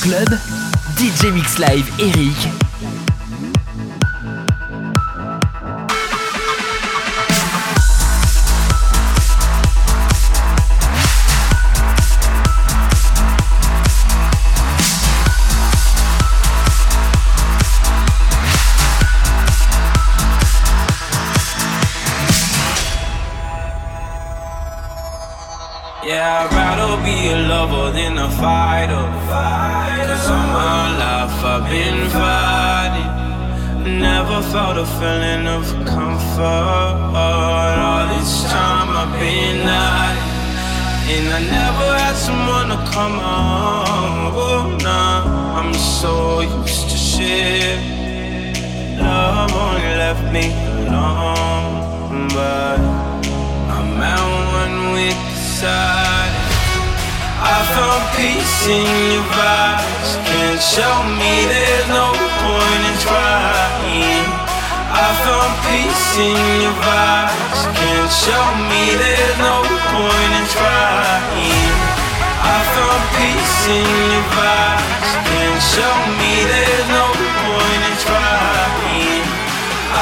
club, DJ Mix Live Eric felt a feeling of comfort. All this time I've been hiding. And I never had someone to come on. Oh, nah, I'm so used to shit. Love only left me alone. But I'm at one with inside. I found peace in your vibes. Can't show me there's no point in trying. I found peace in your vibes. Can't show me there's no point in trying. I found peace in your vibes. Can't show me there's no point in trying.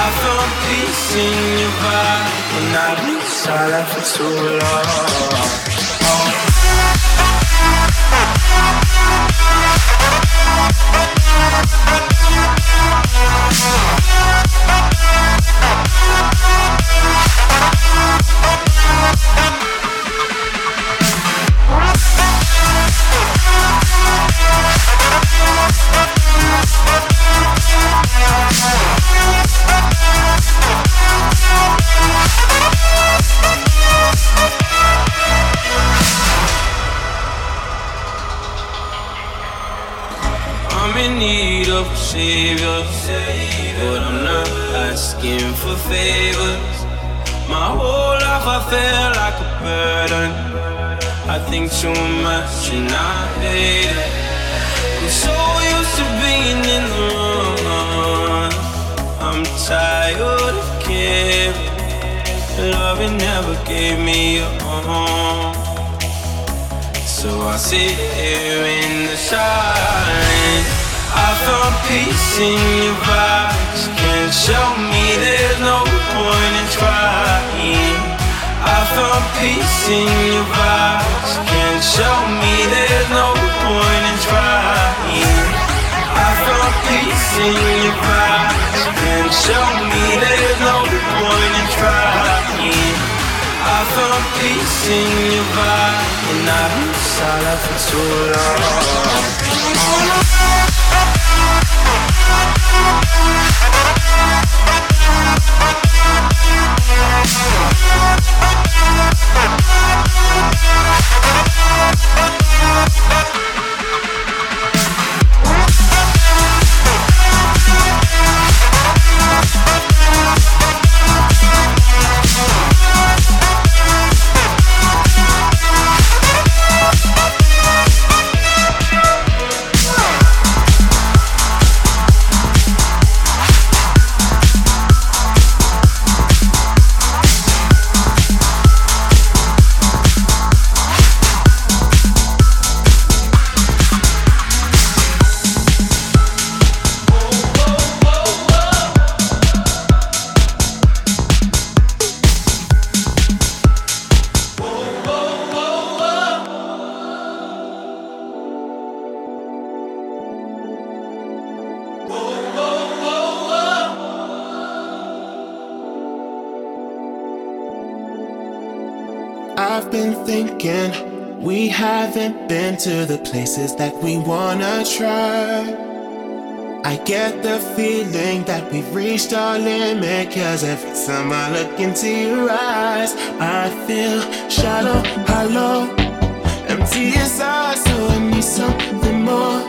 I found peace in your vibe when I've been silent for too long. savior, to the places that we wanna try. I get the feeling that we've reached our limit. Cause every time I look into your eyes, I feel shallow, hollow, empty inside. So I need something more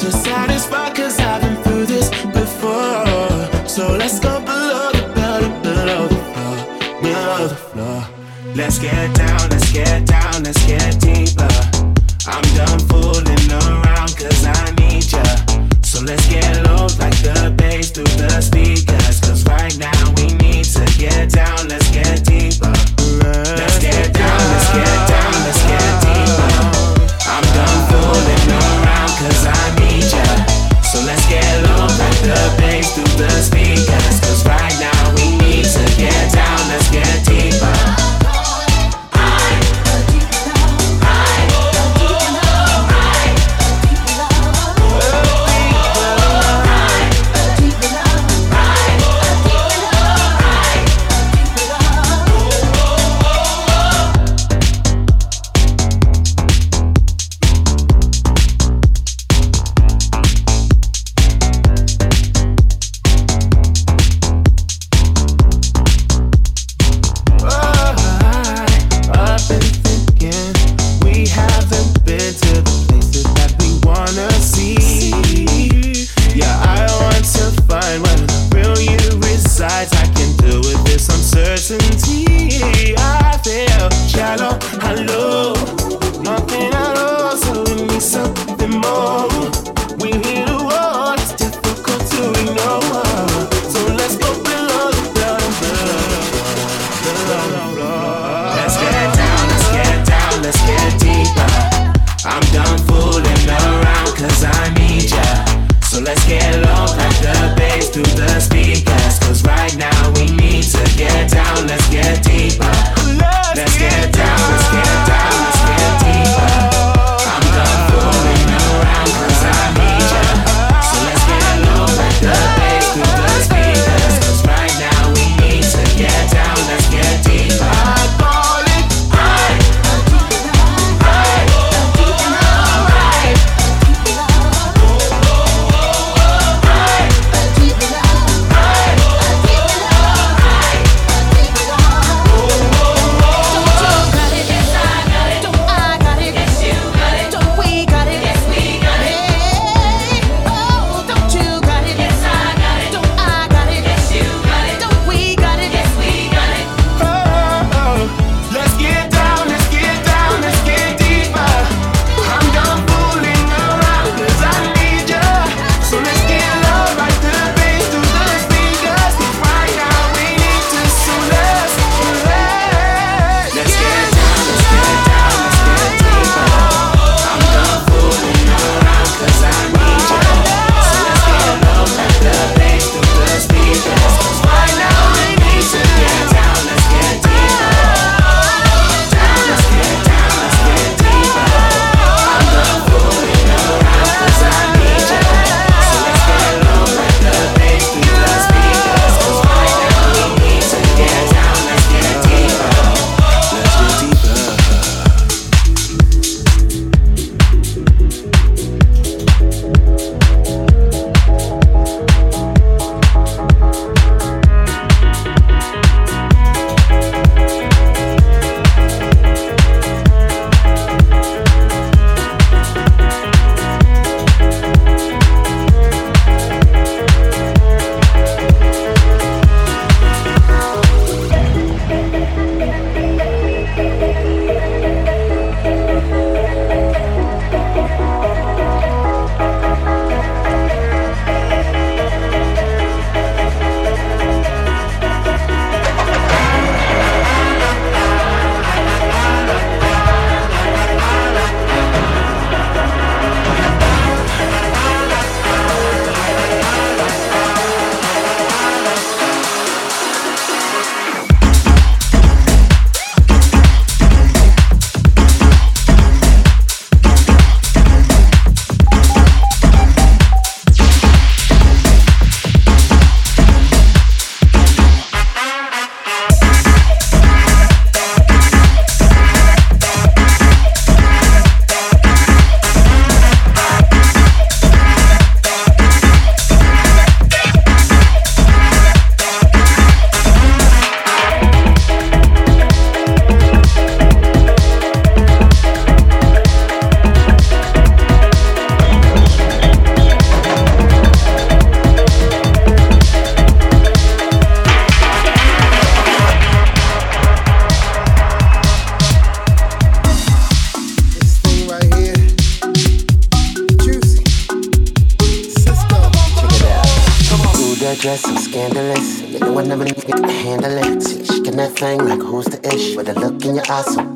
to satisfy. Cause I've been through this before. So let's go below the belt, below the floor, below the floor. Let's get down, let's get down, let's get deeper. I'm done fooling around cause I need ya. So let's get low like the bass through the speakers. Cause right now we need to get down, let's get deeper. Let's get down, let's get down, let's get deeper. I'm done fooling around cause I need ya. So let's get low like the bass through the speakers.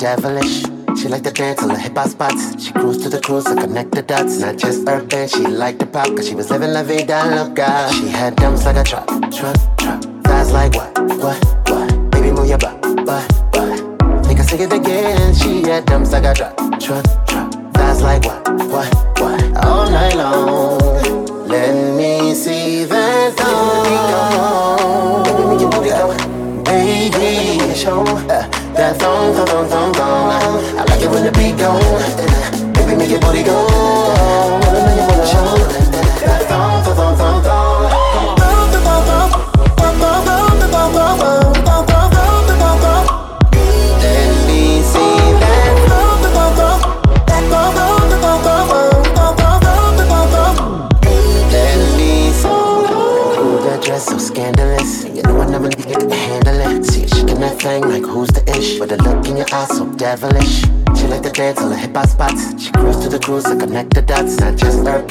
devilish. She like to dance on the hip hop spots. She cruise to the cruise to connect the dots. Not just urban, she liked to pop, cause she was living la vida loca. She had dumps like a truck, truck, truck. Thighs like what, what?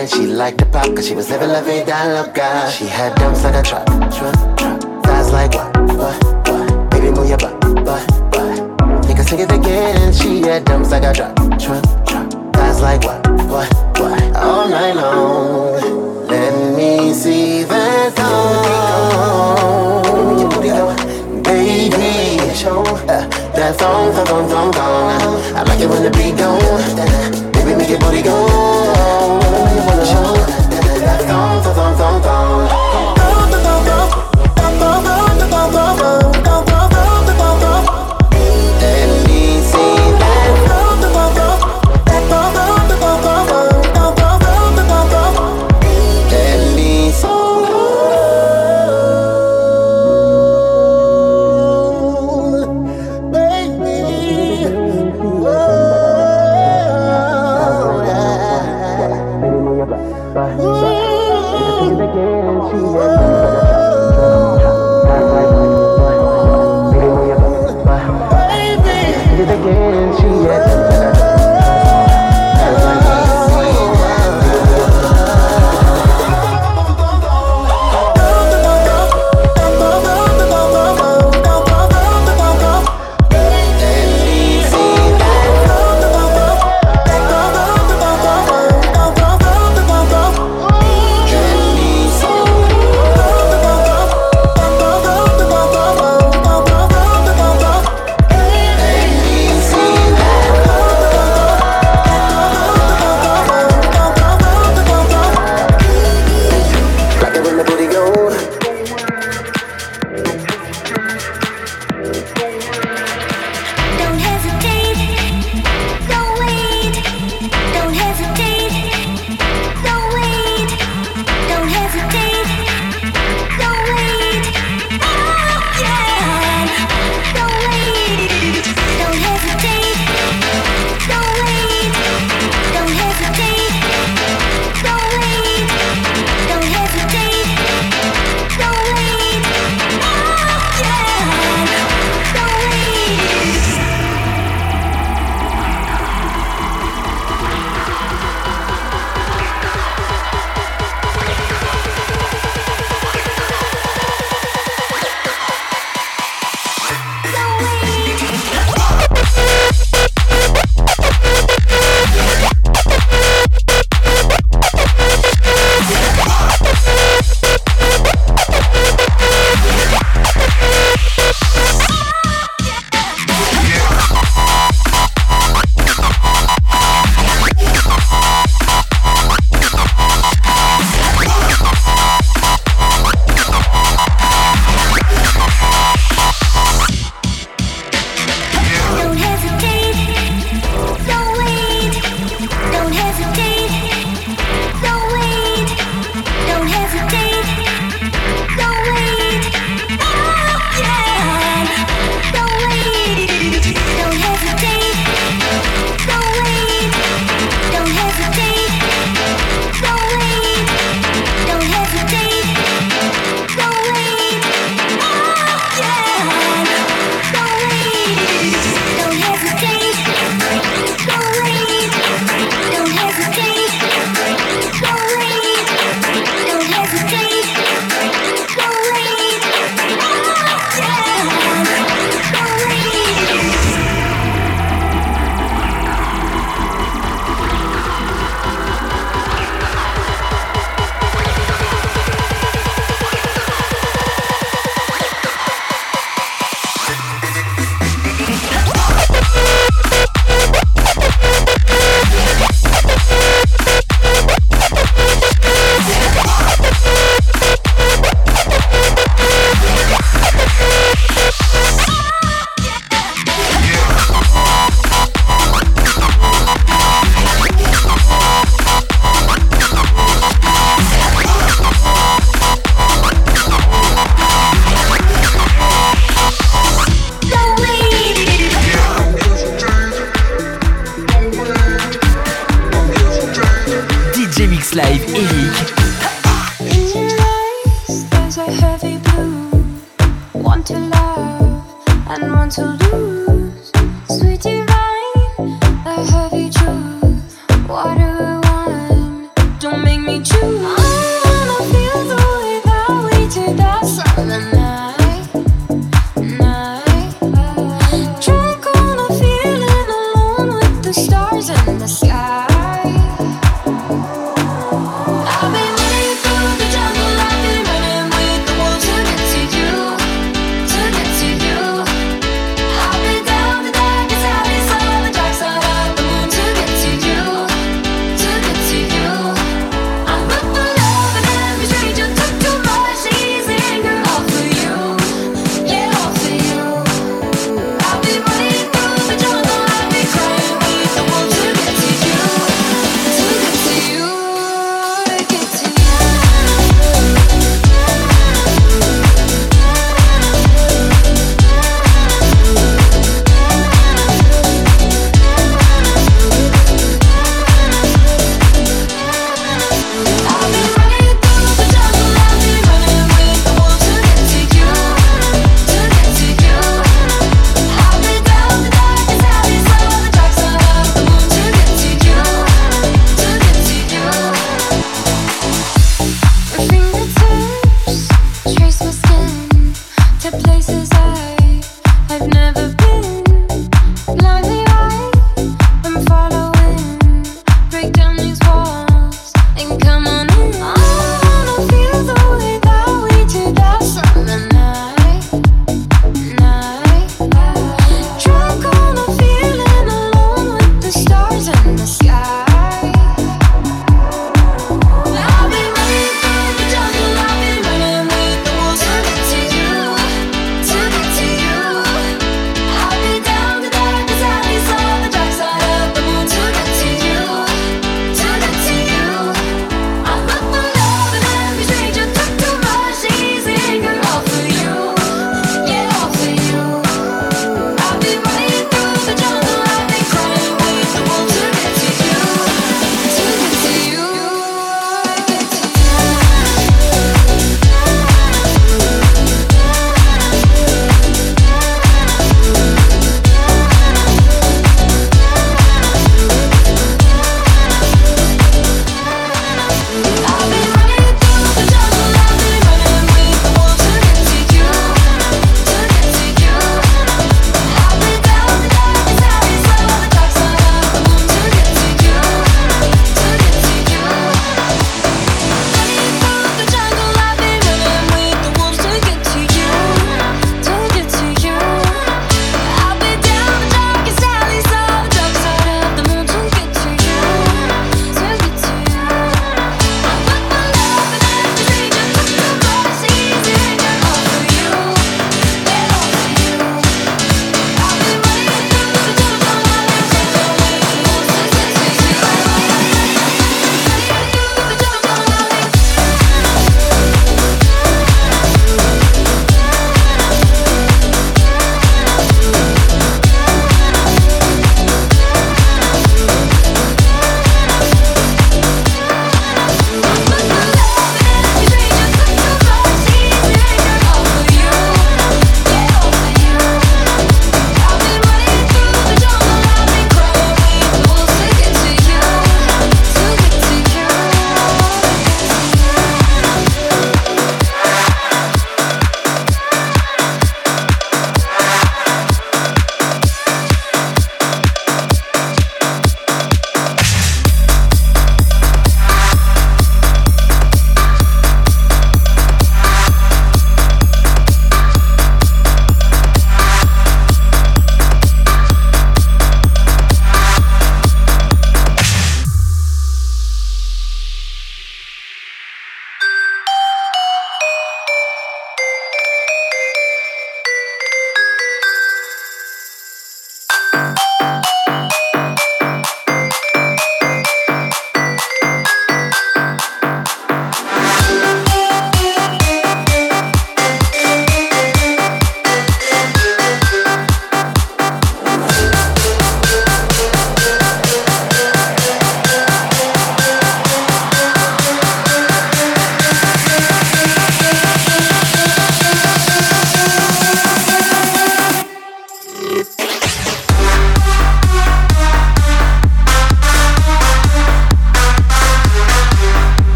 and she liked to pop Cause she was living la vida loca. She had dumps like a truck, Thighs like what, what, what? Baby move your butt, butt, butt. Think I sing it again She had dumps like a truck, truck, truck Thighs like what, what, what? All night long. Let me see that thong Baby, show uh, that thong, thong, thong, thong, thong. I like it when the beat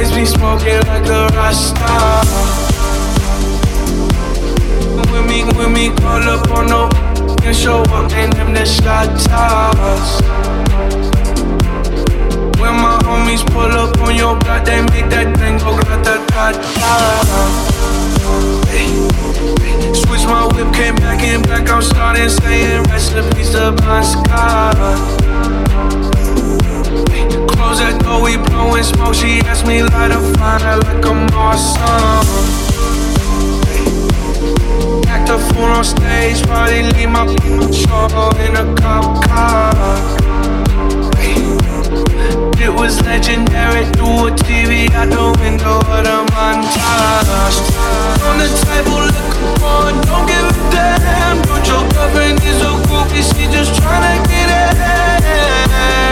always be smoking like a Rasta. When we, when we call up on no and show up, and them the shot toss. When my homies pull up on your block, they make that thing go grata ta ta. Switch my whip, came back in black. I'm starting saying rest in peace to Bon Scott. Close that door, we blowing smoke. She asked me light a fire like I'm awesome. Act a fool on stage, probably leave my show in a cop car. It was legendary through a TV out the window of the montage. On the table, looking for, don't give a damn. Don't your girlfriend is a groupie, she just tryna get in.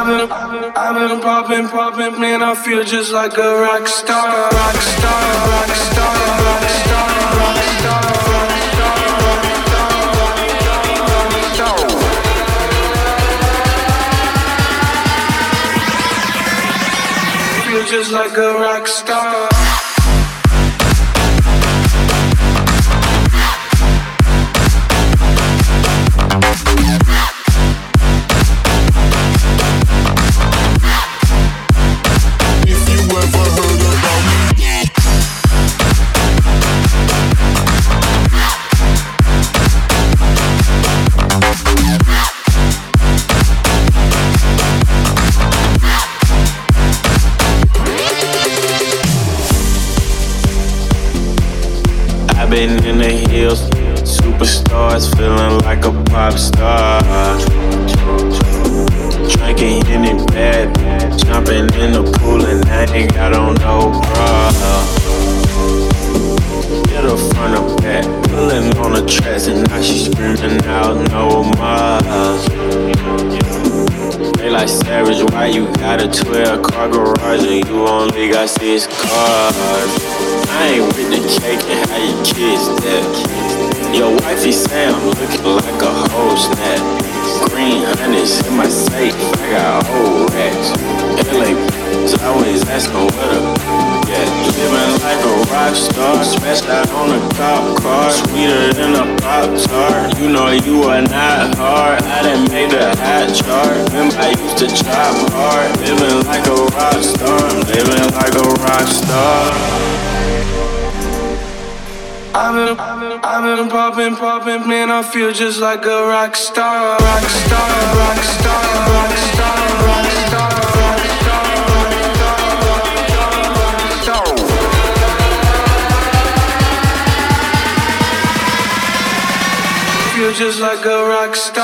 I've been, I've been popping, popping, man. I feel just like a rock star, rock star, rock star, rock star, rock star, rock star, rock star, rock star. Feel just like a rock star. Feel just like a rock star, rock star, rock star, rock star, rock star, rock star, rock star, rock star. Feel just like a rock star.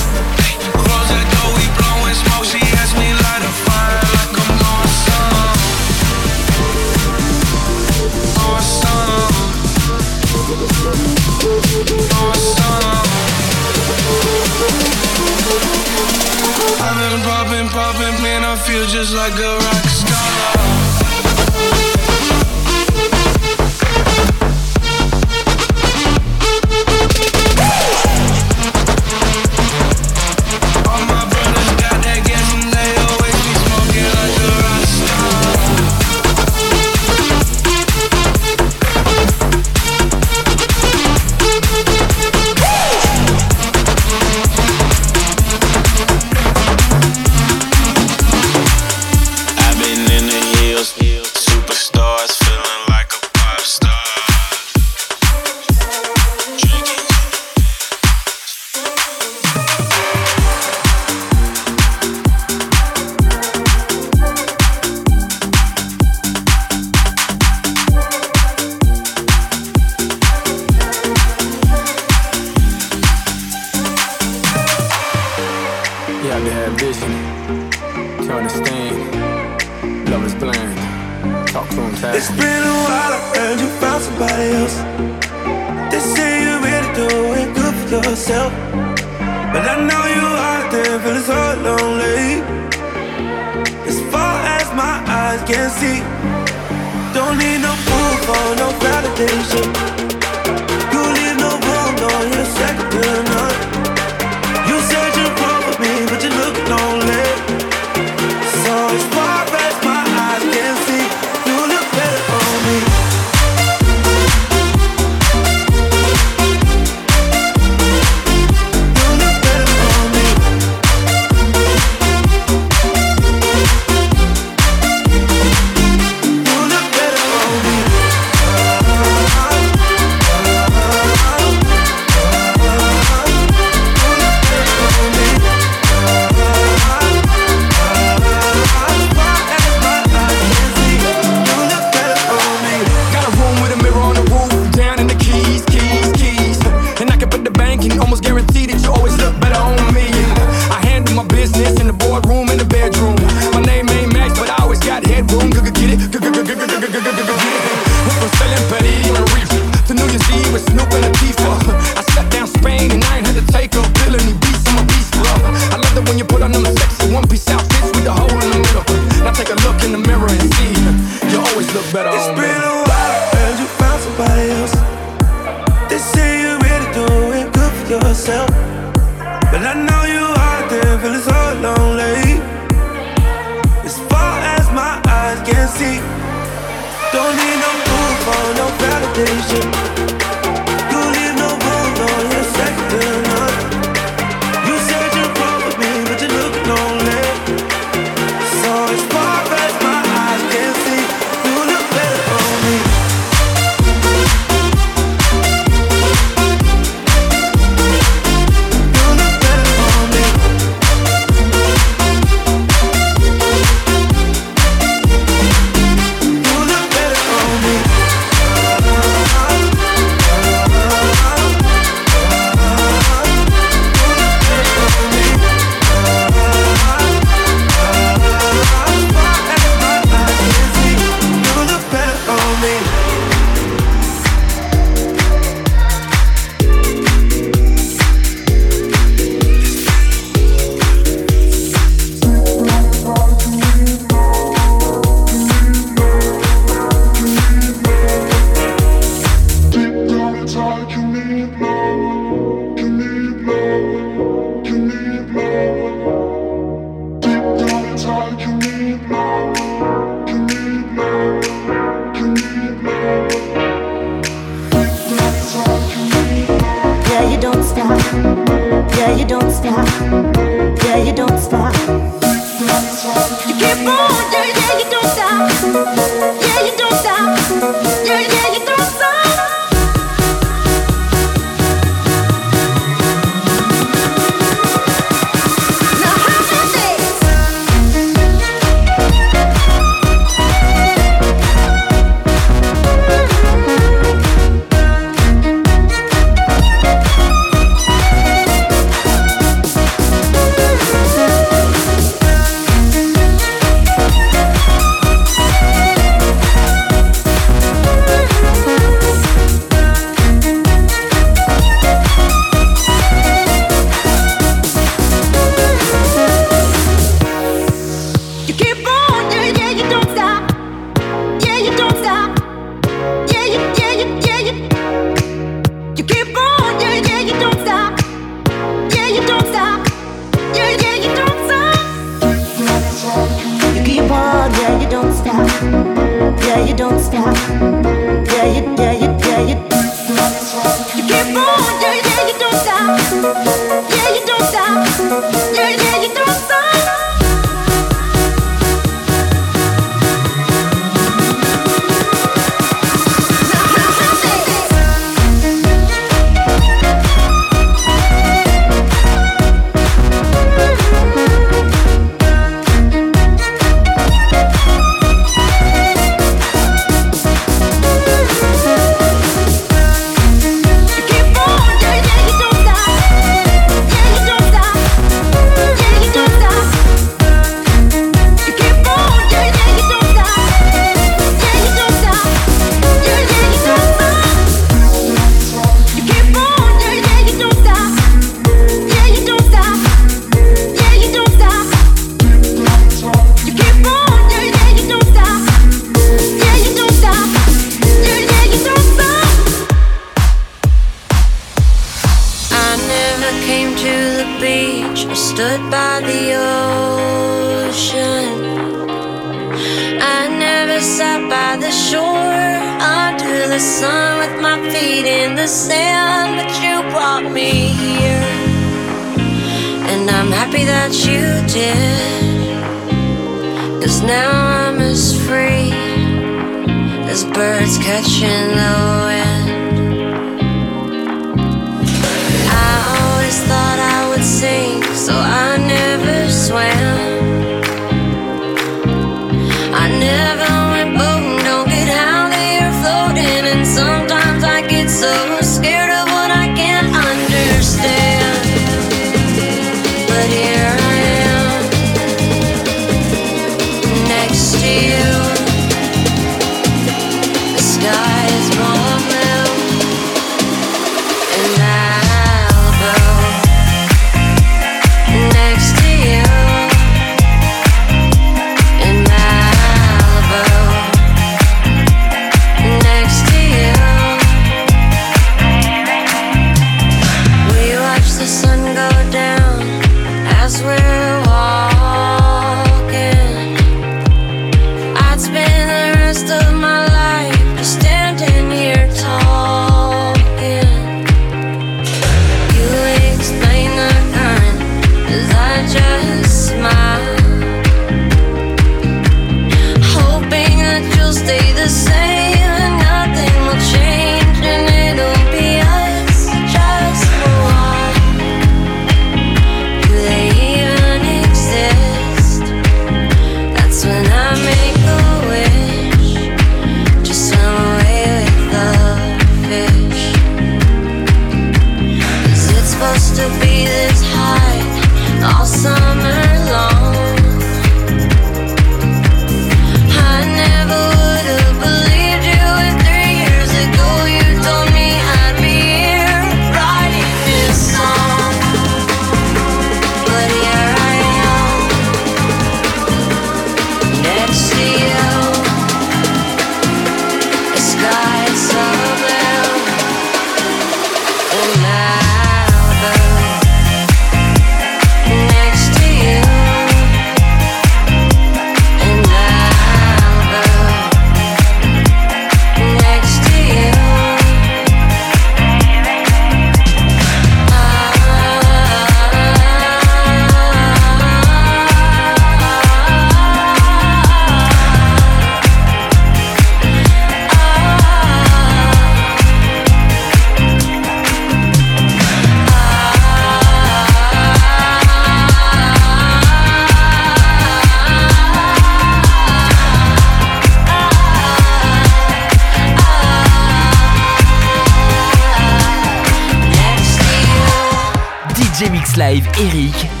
Live Eric